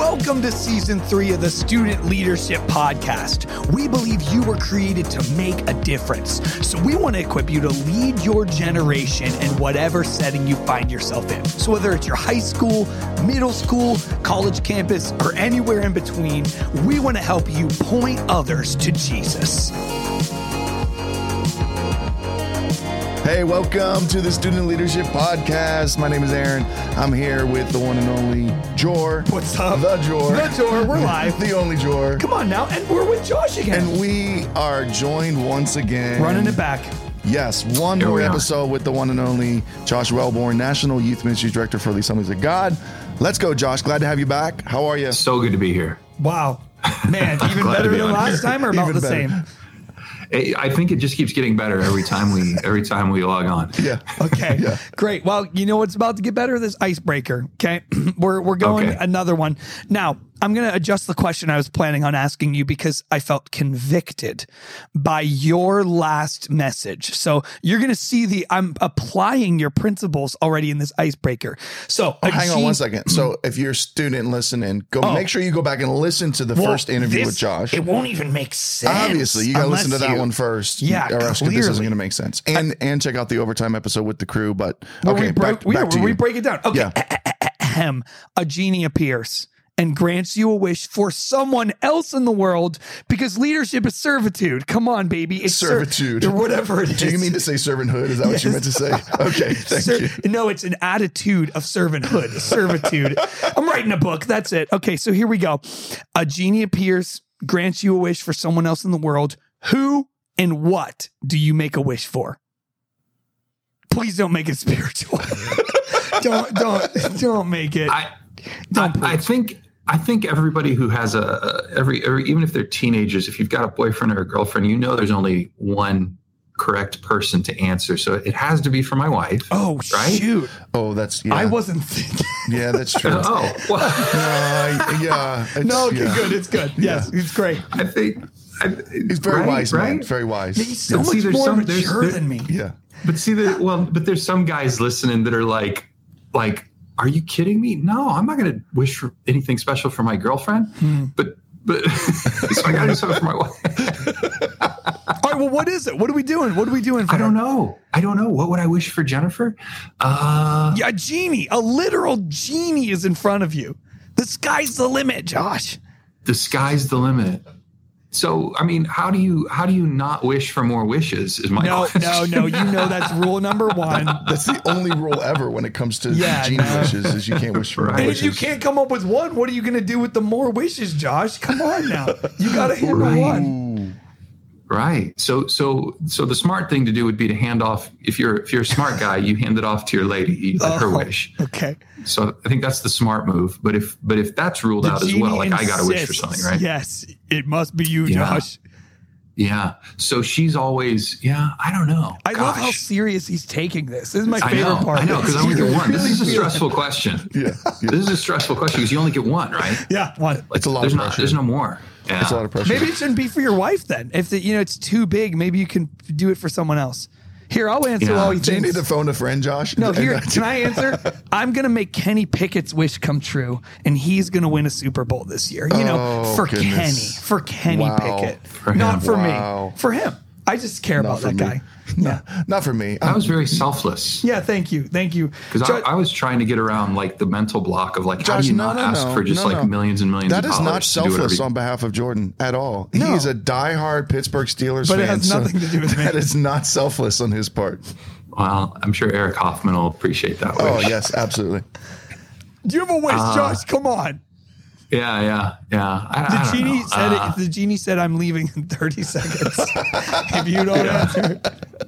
Welcome to season three of the Student Leadership Podcast. We believe you were created to make a difference. So we want to equip you to lead your generation in whatever setting you find yourself in. So whether it's your high school, middle school, college campus, or anywhere in between, we want to help you point others to Jesus. Hey, welcome to the Student Leadership Podcast. My name is Eran. I'm here with the one and only Jor. What's up? The Jor. The Jor, we're live. the only Jor. Come on now, and we're with Josh again. And we are joined once again. Running it back. Yes, one Here more episode with the one and only Josh Wellborn, National Youth Ministries Director for the Assemblies of God. Let's go, Josh. Glad to have you back. How are you? So good to be here. Wow. Man, even better be than last here. time or about Even the better. same? I I think it just keeps getting better every time we every time we log on. Yeah. Okay, Yeah. great. Well, you know what's about to get better? This icebreaker. Okay, we're we're going Okay. another one now. I'm going to adjust the question I was planning on asking you because I felt convicted by your last message. So you're going to see the I'm applying your principles already in this icebreaker. So Oh, Hang on one second. So, if you're a student listening, go Oh. make sure you go back and listen to the Well, first interview this- with Josh. It won't even make sense. Obviously, you got to listen to that you- one first. Yeah, or else this isn't going to make sense. And and check out the overtime episode with the crew. But okay, we broke, back, we, back we break it down. Okay. Yeah. A genie appears and grants you a wish for someone else in the world because leadership is servitude. Come on, baby. It's ser- Servitude. or whatever it is. Do you mean to say servanthood? Is that what you meant to say? Okay, thank Ser- you. No, it's an attitude of servanthood, servitude. I'm writing a book. That's it. Okay, so here we go. A genie appears, grants you a wish for someone else in the world. Who and what do you make a wish for? Please don't make it spiritual. don't don't don't make it. I Don't I, I think I think everybody who has a, a every, every even if they're teenagers, if you've got a boyfriend or a girlfriend, you know there's only one correct person to answer. So it has to be for my wife. oh right? shoot! Oh, that's yeah. I wasn't thinking. Yeah, that's true. Oh well, Uh, yeah. it's- no, okay, yeah. good. It's good. Yes, it's great. I think I, He's very right, wise, man. right? Very wise. He's so But see, much there's more some- there's- mature there- than me. Yeah. But see that well, but there's some guys listening that are like, like, are you kidding me? No, I'm not going to wish for anything special for my girlfriend. Hmm. But but so I got to do something for my wife. All right. Well, what is it? What are we doing? What are we doing? For I don't her? know. I don't know. What would I wish for Jennifer? Uh, Yeah, a genie, a literal genie is in front of you. The sky's the limit, Josh. the sky's the limit. So I mean, how do you how do you not wish for more wishes? Is my No, question. no, no. You know that's rule number one. That's the only rule ever when it comes to Yeah, genie no. wishes is you can't wish for Right. And wishes. if you can't come up with one, what are you going to do with the more wishes, Josh? Come on now. You got to handle Right. one. Right. So so so the smart thing to do would be to hand off. If you're if you're a smart guy, you hand it off to your lady. You let her Oh, wish. Okay. So I think that's the smart move. But if but if that's ruled The out as well, like I got to wish for something, right? Yes, it must be you, Yeah. Josh. Yeah. So she's always yeah. I don't know. I love how serious he's taking this. This is my I favorite know. part. I know because I only get one. This is a stressful question. Yeah. yeah. This is a stressful question because you only get one, right? Yeah, one. Like, It's a lot there's of not. There's no more. Yeah. It's a lot of pressure. Maybe it shouldn't be for your wife then. If the, you know it's too big, maybe you can do it for someone else. Here, I'll answer Yeah. while he Do you need to phone a friend, Josh? No, here, can I answer? I'm going to make Kenny Pickett's wish come true, and he's going to win a Super Bowl this year. You know, Oh, for goodness. Kenny, for Kenny Wow. Pickett, For not for Wow. me, for him. I just care about for that me. guy. Yeah, Not for me. I was very selfless. yeah. Thank you, thank you. Because I, I was trying to get around like the mental block of like, how do you no, not no, ask no, for just no, like no. millions and millions That of is dollars not to do whatever selfless you- on behalf of Jordan at all. No. He is a diehard Pittsburgh Steelers But it fan. has so nothing to do with me. That is not selfless on his part. Well, I'm sure Eric Hoffman will appreciate that. Oh, yes, absolutely. Do you have a wish, Uh, Josh? Come on. Yeah, yeah, yeah. I, The I don't genie know. said Uh, it. The genie said, "I'm leaving in 30 seconds." if you don't answer,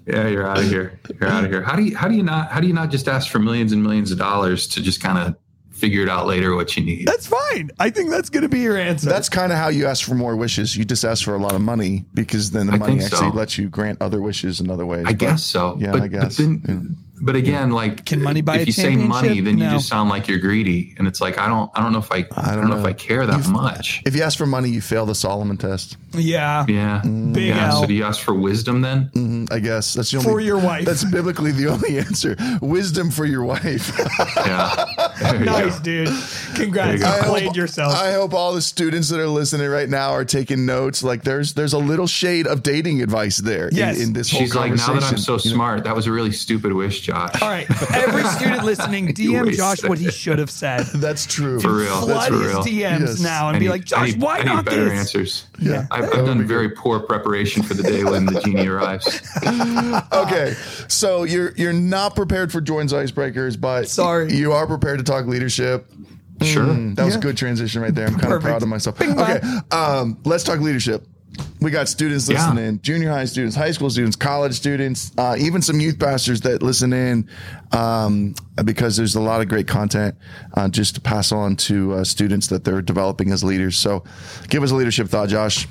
Yeah, you're out of here. You're out of here. How do you how do you not how do you not just ask for millions and millions of dollars to just kind of figure it out later what you need? that's fine. I think that's going to be your answer. That's kind of how you ask for more wishes. You just ask for a lot of money because then the I money think so. actually lets you grant other wishes in other ways. I But- guess so. Yeah, but, I guess. But, then, but again, like, Can money buy if a you say money, championship? then you just sound like you're greedy, and it's like I don't, I don't know if I, I don't, know. if I care that much. If you ask for money, you fail the Solomon test. yeah. Yeah, Big yeah. L. So do you ask for wisdom then? Mm-hmm. I guess that's the only For your wife. That's biblically the only answer. Wisdom for your wife. Yeah. There you Nice, dude. Congrats. There you You go. played yourself. I hope all the students that are listening right now are taking notes. Like there's there's a little shade of dating advice there in- Yes. in, this whole She's like, now that I'm so smart, that was a really stupid wish, Josh. All right. Every student listening, DM Josh what he should have said. That's true. For real. That's Flood for his real. DMs Yes. now and I be need- like, I Josh, need- why I not need better this? answers. Yeah. I've, I've done very poor preparation for the day when the genie arrives. Okay, so you're you're not prepared for Jordan's icebreakers, but Sorry. you are prepared to talk leadership. Sure. Mm, that was Yeah. a good transition right there. I'm kind of proud of myself. Bing. Okay, um, let's talk leadership. We got students listening in, junior high students, high school students, college students, uh, even some youth pastors that listen in um, because there's a lot of great content uh, just to pass on to uh, students that they're developing as leaders. So give us a leadership thought, Josh.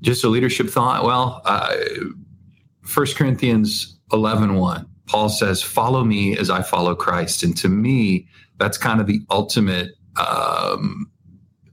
Just a leadership thought. Well, uh, 1 Corinthians 11 1, Paul says, Follow me as I follow Christ. And to me, that's kind of the ultimate um,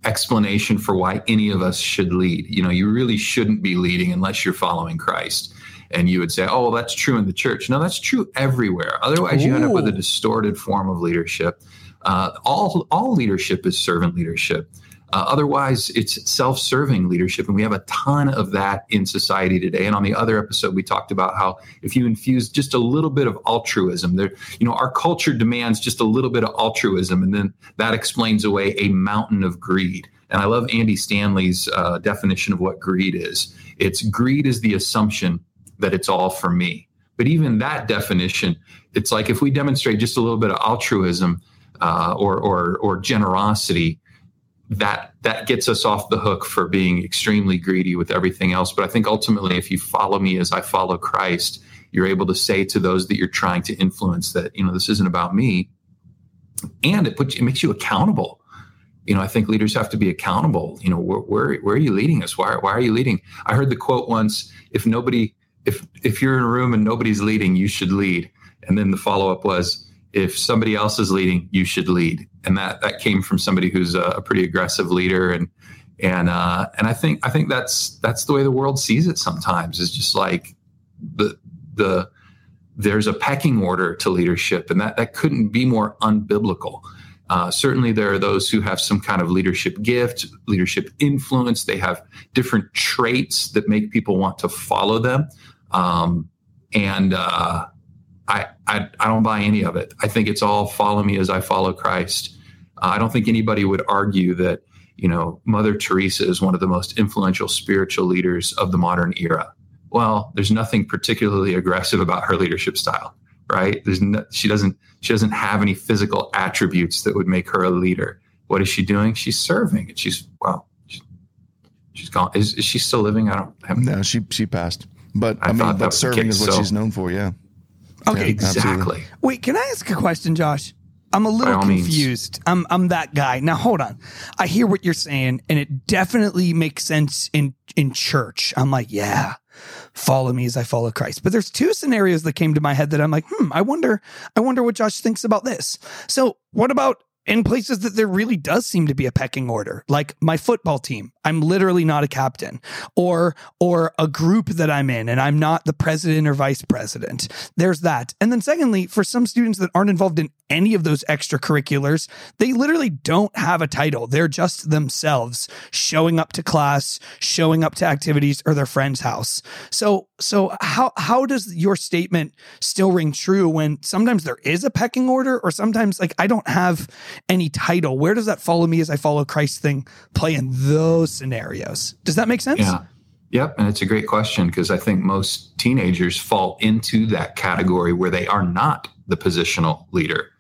explanation for why any of us should lead. You know, you really shouldn't be leading unless you're following Christ. And you would say, oh, well, that's true in the church. No, that's true everywhere. Otherwise, you end up with a distorted form of leadership. Uh, all all leadership is servant leadership. Uh, otherwise, it's self-serving leadership, and we have a ton of that in society today. And on the other episode, we talked about how if you infuse just a little bit of altruism, there, you know, our culture demands just a little bit of altruism, and then that explains away a mountain of greed. And I love Andy Stanley's uh, definition of what greed is. It's greed is the assumption that it's all for me. But even that definition, it's like if we demonstrate just a little bit of altruism uh, or, or or generosity, that that gets us off the hook for being extremely greedy with everything else. But I think ultimately, if you follow me as I follow Christ, you're able to say to those that you're trying to influence that you know this isn't about me, and it puts it makes you accountable. You know, I think leaders have to be accountable. You know, where where, where are you leading us? Why why are you leading? I heard the quote once: "If nobody, if if you're in a room and nobody's leading, you should lead." And then the follow up was, "If somebody else is leading, you should lead." And that that came from somebody who's a, a pretty aggressive leader, and and uh, and I think I think that's that's the way the world sees it. Sometimes it's just like the the there's a pecking order to leadership, and that that couldn't be more unbiblical. Uh, certainly, there are those who have some kind of leadership gift, leadership influence. They have different traits that make people want to follow them. Um, and uh, I, I, I don't buy any of it. I think it's all follow me as I follow Christ. Uh, I don't think anybody would argue that you know Mother Teresa is one of the most influential spiritual leaders of the modern era. Well, there's nothing particularly aggressive about her leadership style right? There's no, she doesn't she doesn't have any physical attributes that would make her a leader. What is she doing? She's serving, and she's well, she's, she's gone. Is, is she still living? I don't. Haven't- No, she she passed, but I, I mean, but serving is what so- she's known for. Yeah. Okay. Yeah, absolutely. exactly. Wait, can I ask a question, Josh? I'm a little all means. confused. I'm I'm that guy. Now hold on. I hear what you're saying, and it definitely makes sense in in church. I'm like, yeah, follow me as I follow Christ. But there's two scenarios that came to my head that I'm like, hmm, I wonder, I wonder what Josh thinks about this. So what about in places that there really does seem to be a pecking order, like my football team. I'm literally not a captain, or or a group that I'm in, and I'm not the president or vice president. There's that. And then secondly, for some students that aren't involved in any of those extracurriculars, they literally don't have a title. They're just themselves showing up to class, showing up to activities or their friend's house. So so how how does your statement still ring true when sometimes there is a pecking order or sometimes like I don't have any title? Where does that follow me as I follow Christ thing play in those scenarios? Does that make sense? Yeah. Yep. And it's a great question because I think most teenagers fall into that category where they are not the positional leader.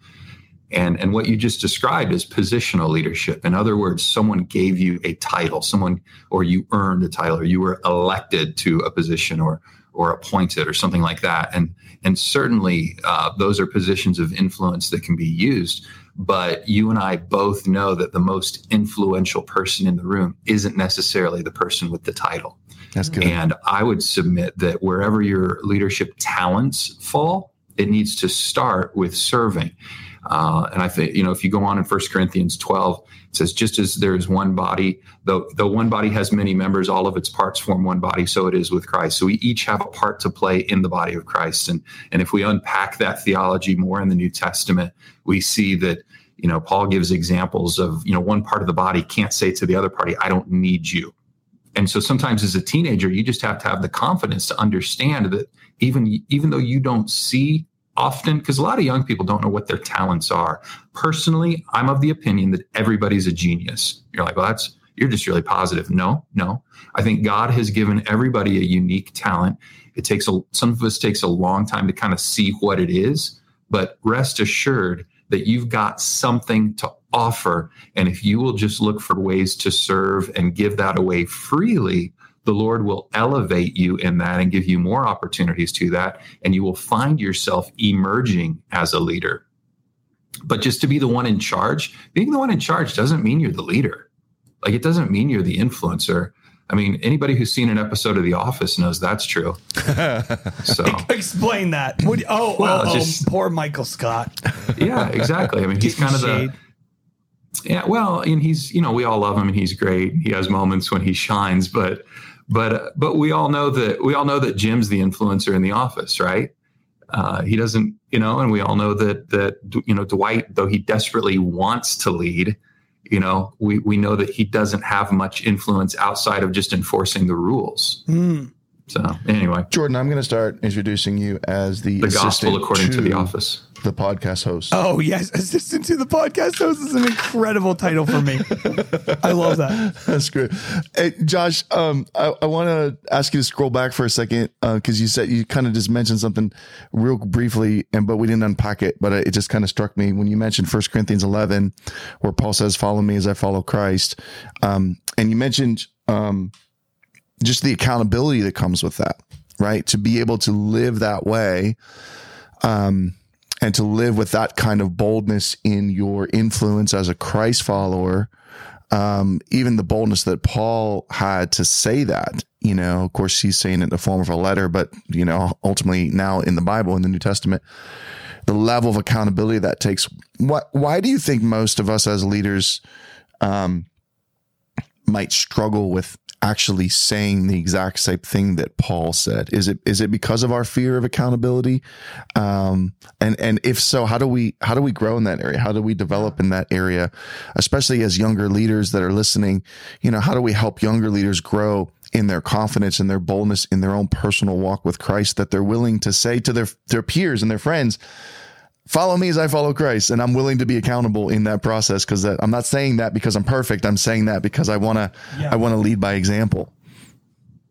And, and what you just described is positional leadership. In other words, someone gave you a title, someone, or you earned a title, or you were elected to a position or, or appointed or something like that. And, and certainly uh, those are positions of influence that can be used. But you and I both know that the most influential person in the room isn't necessarily the person with the title. That's good. And I would submit that wherever your leadership talents fall, it needs to start with serving. Uh, and I think, you know, if you go on in First Corinthians 12, it says, just as there is one body, though, though one body has many members, all of its parts form one body, so it is with Christ. So we each have a part to play in the body of Christ. And, and if we unpack that theology more in the New Testament, we see that, you know, Paul gives examples of, you know, one part of the body can't say to the other party, I don't need you. And so sometimes as a teenager, you just have to have the confidence to understand that even, even though you don't see often because a lot of young people don't know what their talents are. Personally, I'm of the opinion that everybody's a genius. You're like, well, that's you're just really positive. No, no. I think God has given everybody a unique talent. It takes a some of us takes a long time to kind of see what it is, but rest assured that you've got something to offer. And if you will just look for ways to serve and give that away freely, the Lord will elevate you in that and give you more opportunities to that. And you will find yourself emerging as a leader. But just to be the one in charge, being the one in charge doesn't mean you're the leader. Like it doesn't mean you're the influencer. I mean, anybody who's seen an episode of The Office knows that's true. So explain that. What, oh, well, oh, just, oh, poor Michael Scott. Yeah, exactly. I mean, he's kind of the yeah. Well, and he's you know we all love him and he's great. He has moments when he shines, but but but we all know that we all know that Jim's the influencer in the office, right? Uh, he doesn't, you know, and we all know that that you know Dwight, though he desperately wants to lead, you know, we we know that he doesn't have much influence outside of just enforcing the rules. Mm. So anyway, Jordan, I'm going to start introducing you as the the gospel according to, to the office the podcast host. Oh yes, assistant to the podcast host is an incredible title for me. I love that. That's great. Hey, Josh, um, I, I want to ask you to scroll back for a second because uh, you said you kind of just mentioned something real briefly, and but we didn't unpack it. But it just kind of struck me when you mentioned First Corinthians 11, where Paul says, "Follow me as I follow Christ," um, and you mentioned um, just the accountability that comes with that, right? To be able to live that way. Um, and to live with that kind of boldness in your influence as a Christ follower, um, even the boldness that Paul had to say that, you know, of course, he's saying it in the form of a letter, but, you know, ultimately now in the Bible, in the New Testament, the level of accountability that takes. What, why do you think most of us as leaders um, might struggle with actually saying the exact same thing that Paul said? Is it is it because of our fear of accountability? Um, and and if so, how do we how do we grow in that area? How do we develop in that area, especially as younger leaders that are listening? You know, how do we help younger leaders grow? in their confidence and their boldness in their own personal walk with Christ that they're willing to say to their their peers and their friends follow me as I follow Christ. And I'm willing to be accountable in that process because I'm not saying that because I'm perfect. I'm saying that because I want to, yeah. I want to lead by example.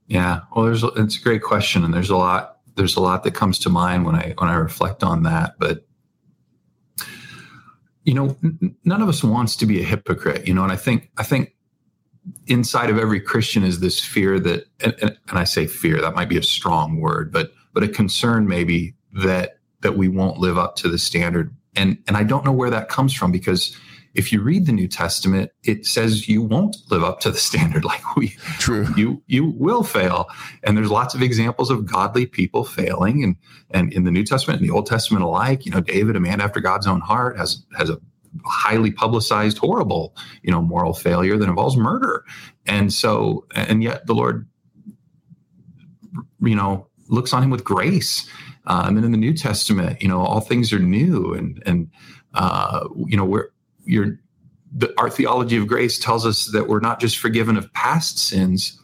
Yeah. Well, there's, it's a great question. And there's a lot, there's a lot that comes to mind when I, when I reflect on that, but you know, n- none of us wants to be a hypocrite, you know, and I think, I think inside of every Christian is this fear that, and, and I say fear, that might be a strong word, but, but a concern maybe that that we won't live up to the standard. And and I don't know where that comes from because if you read the New Testament, it says you won't live up to the standard like we true. You you will fail. And there's lots of examples of godly people failing and and in the New Testament and the Old Testament alike, you know, David, a man after God's own heart, has has a highly publicized horrible, you know, moral failure that involves murder. And so and yet the Lord you know looks on him with grace uh, and then in the New Testament, you know, all things are new, and and uh, you know, we're you're the, our theology of grace tells us that we're not just forgiven of past sins,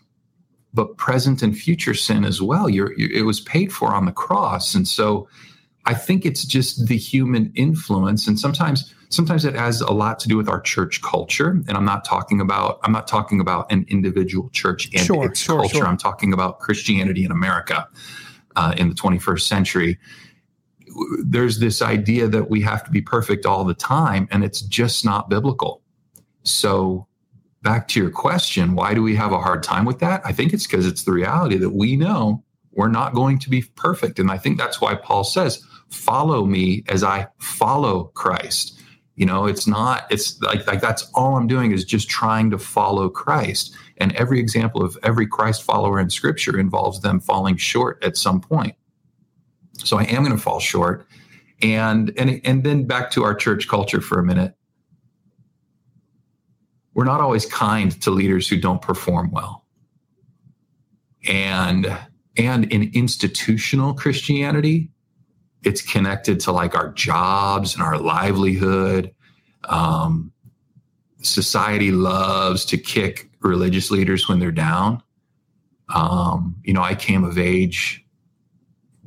but present and future sin as well. You're, you're, it was paid for on the cross, and so I think it's just the human influence, and sometimes sometimes it has a lot to do with our church culture. And I'm not talking about I'm not talking about an individual church and sure, its sure, culture. Sure. I'm talking about Christianity in America uh, in the 21st century there's this idea that we have to be perfect all the time and it's just not biblical. So back to your question why do we have a hard time with that? I think it's because it's the reality that we know we're not going to be perfect and i think that's why paul says follow me as i follow christ you know it's not it's like like that's all i'm doing is just trying to follow christ and every example of every Christ follower in scripture involves them falling short at some point. So I am going to fall short. And and and then back to our church culture for a minute. We're not always kind to leaders who don't perform well. And and in institutional Christianity, it's connected to like our jobs and our livelihood. Um, society loves to kick religious leaders when they're down. Um, you know, I came of age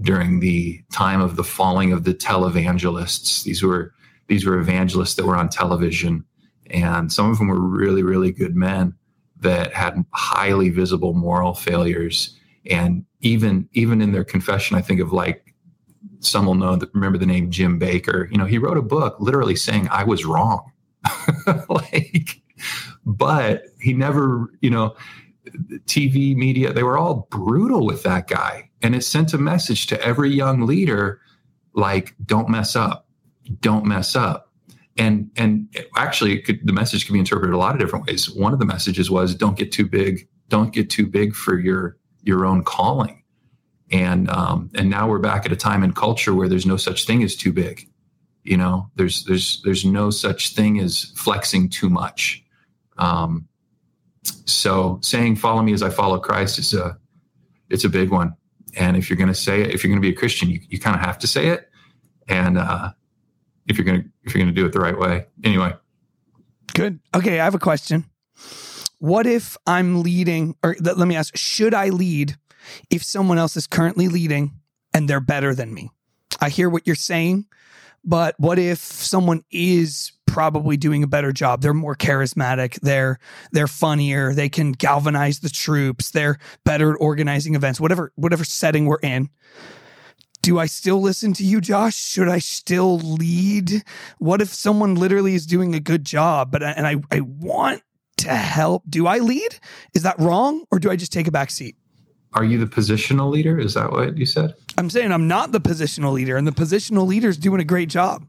during the time of the falling of the televangelists. These were these were evangelists that were on television, and some of them were really, really good men that had highly visible moral failures. And even even in their confession, I think of like some will know that remember the name Jim Bakker. You know, he wrote a book literally saying I was wrong. like, but he never, you know, TV media, they were all brutal with that guy. And it sent a message to every young leader like, don't mess up, don't mess up. And, and actually, could, the message could be interpreted a lot of different ways. One of the messages was, don't get too big, don't get too big for your, your own calling. And, um, and now we're back at a time in culture where there's no such thing as too big. You know, there's, there's, there's no such thing as flexing too much. Um, so saying "Follow me as I follow Christ" is a it's a big one. And if you're going to say it, if you're going to be a Christian, you, you kind of have to say it. And uh, if you're going to if you're going to do it the right way, anyway. Good. Okay, I have a question. What if I'm leading, or let me ask: Should I lead if someone else is currently leading and they're better than me? I hear what you're saying, but what if someone is probably doing a better job. They're more charismatic. They're they're funnier. They can galvanize the troops. They're better at organizing events. Whatever whatever setting we're in. Do I still listen to you, Josh? Should I still lead? What if someone literally is doing a good job, but and I I want to help? Do I lead? Is that wrong, or do I just take a back seat? Are you the positional leader? Is that what you said? I'm saying I'm not the positional leader, and the positional leader is doing a great job.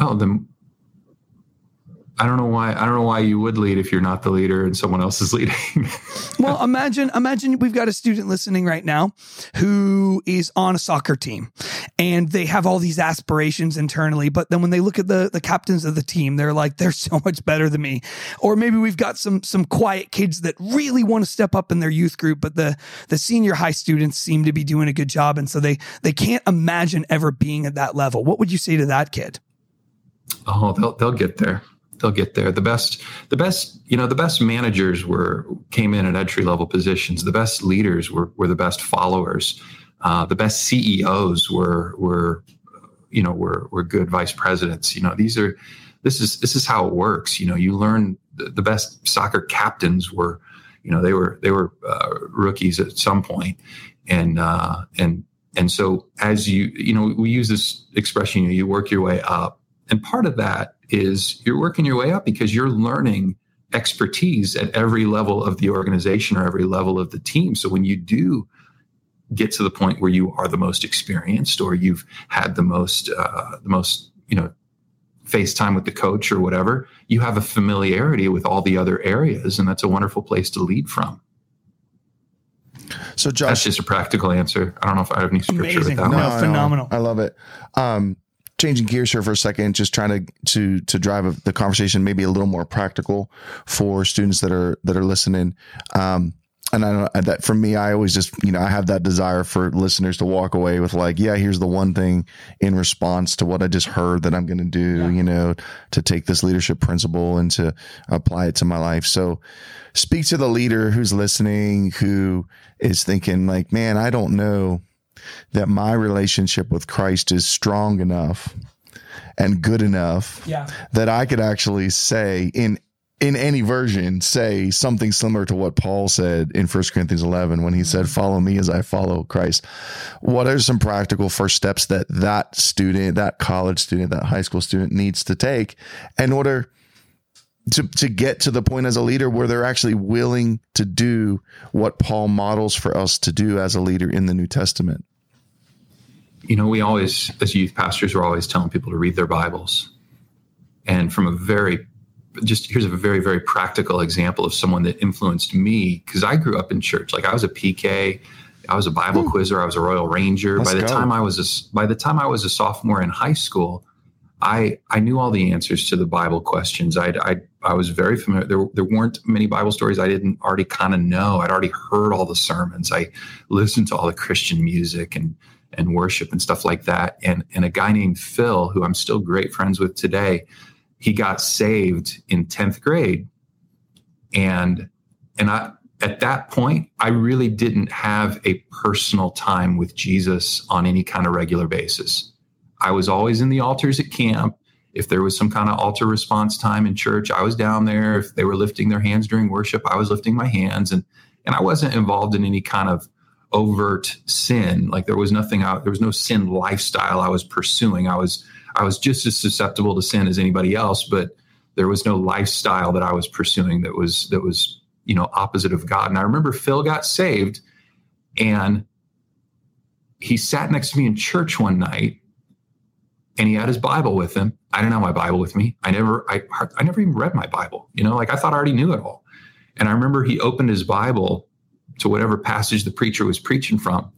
Oh, then I don't know why. I don't know why you would lead if you're not the leader and someone else is leading. well, imagine, imagine we've got a student listening right now who is on a soccer team, and they have all these aspirations internally. But then when they look at the the captains of the team, they're like, they're so much better than me. Or maybe we've got some some quiet kids that really want to step up in their youth group, but the the senior high students seem to be doing a good job, and so they they can't imagine ever being at that level. What would you say to that kid? Oh, they'll they'll get there they'll get there. The best, the best, you know, the best managers were came in at entry level positions. The best leaders were were the best followers. Uh, the best CEOs were were, you know, were were good vice presidents. You know, these are this is this is how it works. You know, you learn the, the best soccer captains were, you know, they were they were uh, rookies at some point, and uh, and and so as you you know we use this expression you, know, you work your way up and part of that is you're working your way up because you're learning expertise at every level of the organization or every level of the team. So when you do get to the point where you are the most experienced or you've had the most uh, the most you know face time with the coach or whatever, you have a familiarity with all the other areas, and that's a wonderful place to lead from. So, Josh, that's just a practical answer. I don't know if I have any scripture amazing. with that. No, one. phenomenal. I love it. Um, changing gears here for a second, just trying to to to drive the conversation maybe a little more practical for students that are that are listening. Um, and I know that for me, I always just, you know, I have that desire for listeners to walk away with like, yeah, here's the one thing in response to what I just heard that I'm going to do, yeah. you know, to take this leadership principle and to apply it to my life. So speak to the leader who's listening, who is thinking like, man, I don't know that my relationship with Christ is strong enough and good enough yeah. that I could actually say in in any version say something similar to what Paul said in 1 Corinthians 11 when he said follow me as I follow Christ. What are some practical first steps that that student, that college student, that high school student needs to take in order to, to get to the point as a leader where they're actually willing to do what Paul models for us to do as a leader in the New Testament? You know, we always, as youth pastors, we're always telling people to read their Bibles. And from a very, just here's a very, very practical example of someone that influenced me because I grew up in church. Like I was a PK. I was a Bible hmm. quizzer. I was a Royal Ranger. Let's by the go. time I was a, by the time I was a sophomore in high school, I I knew all the answers to the Bible questions. I I I was very familiar. There there weren't many Bible stories I didn't already kind of know. I'd already heard all the sermons. I listened to all the Christian music and and worship and stuff like that. And and a guy named Phil, who I'm still great friends with today, he got saved in 10th grade. And and I at that point, I really didn't have a personal time with Jesus on any kind of regular basis. I was always in the altars at camp. If there was some kind of altar response time in church, I was down there. If they were lifting their hands during worship, I was lifting my hands. And and I wasn't involved in any kind of overt sin. Like there was nothing out, there was no sin lifestyle I was pursuing. I was I was just as susceptible to sin as anybody else, but there was no lifestyle that I was pursuing that was that was you know opposite of God. And I remember Phil got saved, and he sat next to me in church one night, and he had his Bible with him. I didn't have my Bible with me. I never I I never even read my Bible. You know, like I thought I already knew it all. And I remember he opened his Bible to whatever passage the preacher was preaching from.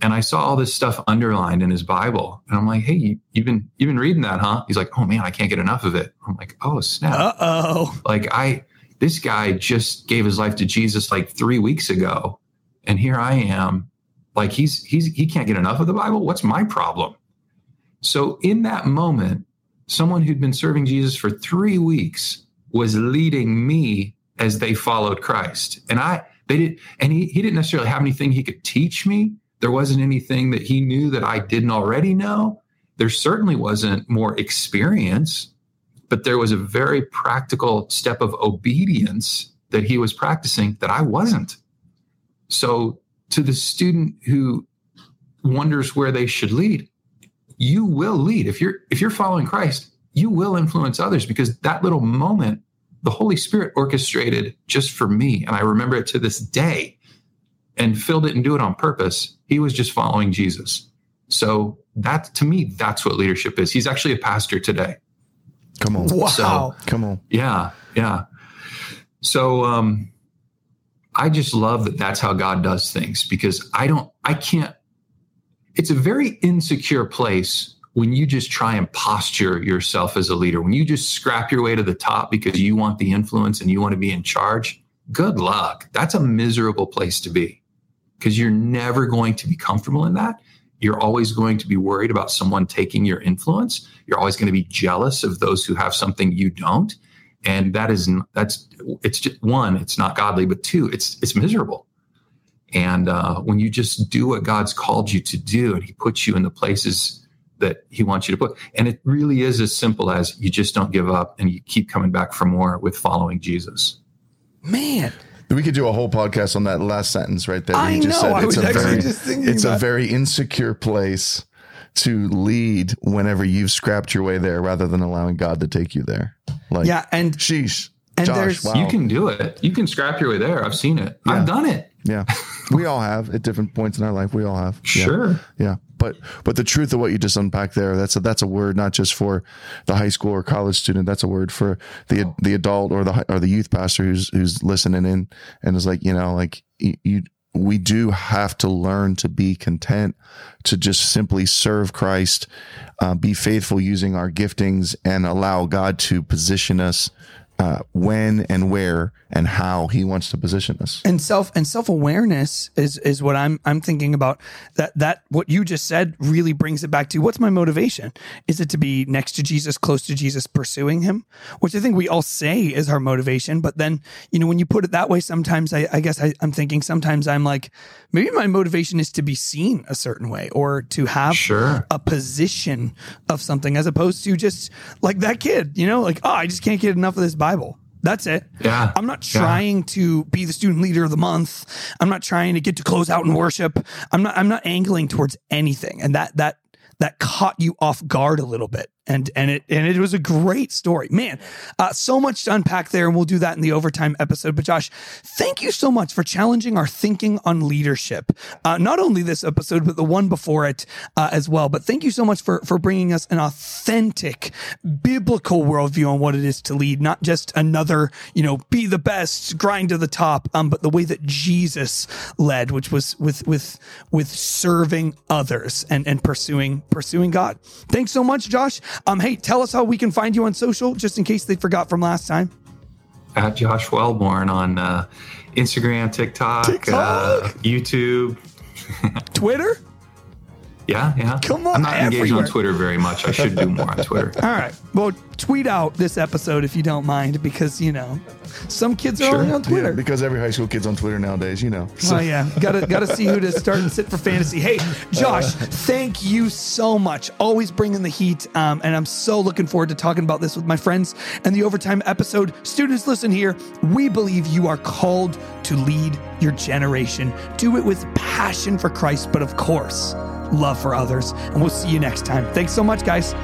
And I saw all this stuff underlined in his Bible. And I'm like, hey, you, you've been you've been reading that, huh? He's like, oh man, I can't get enough of it. I'm like, oh snap. Uh oh. Like I this guy just gave his life to Jesus like three weeks ago. And here I am. Like he's he's he can't get enough of the Bible. What's my problem? So in that moment, someone who'd been serving Jesus for three weeks was leading me as they followed Christ. And I they did and he, he didn't necessarily have anything he could teach me. There wasn't anything that he knew that I didn't already know. There certainly wasn't more experience, but there was a very practical step of obedience that he was practicing that I wasn't. So to the student who wonders where they should lead, you will lead. If you're if you're following Christ, you will influence others because that little moment the Holy Spirit orchestrated just for me. And I remember it to this day. And Phil didn't do it on purpose. He was just following Jesus. So that to me, that's what leadership is. He's actually a pastor today. Come on. Wow. So- Come on. Yeah, yeah. So um I just love that that's how God does things because I don't I can't it's a very insecure place when you just try and posture yourself as a leader. When you just scrap your way to the top because you want the influence and you want to be in charge. Good luck. That's a miserable place to be because you're never going to be comfortable in that. You're always going to be worried about someone taking your influence. You're always going to be jealous of those who have something you don't. And that is that's it's just one, it's not godly, but two, it's it's miserable. And uh, when you just do what God's called you to do, and He puts you in the places that He wants you to put, and it really is as simple as you just don't give up and you keep coming back for more with following Jesus. Man. We could do a whole podcast on that last sentence right there. I you just know, said. I It's was a actually very, just thinking it's a very insecure place to lead whenever you've scrapped your way there rather than allowing God to take you there. Like, Yeah. And sheesh. And Josh, there's- wow. You can do it. You can scrap your way there. I've seen it. Yeah. I've done it. yeah. We all have at different points in our life. We all have. Yeah. Sure. Yeah, but but the truth of what you just unpacked there that's a, that's a word not just for the high school or college student. That's a word for the the adult or the or the youth pastor who's who's listening in and is like you know like you, you we do have to learn to be content to just simply serve Christ, uh, be faithful using our giftings, and allow God to position us uh, when and where and how He wants to position us. and self and self awareness is is what I'm I'm thinking about. That that what you just said really brings it back to what's my motivation? Is it to be next to Jesus, close to Jesus, pursuing Him? Which I think we all say is our motivation. But then you know when you put it that way, sometimes I, I guess I, I'm thinking sometimes I'm like maybe my motivation is to be seen a certain way or to have Sure. a position of something as opposed to just like that kid. You know, like oh I just can't get enough of this Bible. That's it. Yeah. I'm not Yeah. trying to be the student leader of the month. I'm not trying to get to close out in worship. I'm not I'm not angling towards anything. And that that that caught you off guard a little bit. And and it and it was a great story, man. Uh, so much to unpack there, and we'll do that in the overtime episode. But Josh, thank you so much for challenging our thinking on leadership. Uh, not only this episode, but the one before it uh, as well. But thank you so much for for bringing us an authentic biblical worldview on what it is to lead, not just another you know be the best, grind to the top, um, but the way that Jesus led, which was with with with serving others and and pursuing pursuing God. Thanks so much, Josh. Um, hey, tell us how we can find you on social, just in case they forgot from last time. At Josh Wellborn on uh, Instagram, TikTok, TikTok. Uh, YouTube, Twitter. Yeah, yeah. Come on. I'm not engaged on Twitter very much. I should do more on Twitter. All right. Well, tweet out this episode if you don't mind, because you know some kids are only on Twitter. Yeah, because every high school kid's on Twitter nowadays. You know. So. Oh yeah, gotta gotta see who to start and sit for fantasy. Hey, Josh, uh, thank you so much. Always bringing the heat, um, and I'm so looking forward to talking about this with my friends and the overtime episode. Students, listen here. We believe you are called to lead your generation. Do it with passion for Christ, but of course love for others. And we'll see you next time. Thanks so much, guys.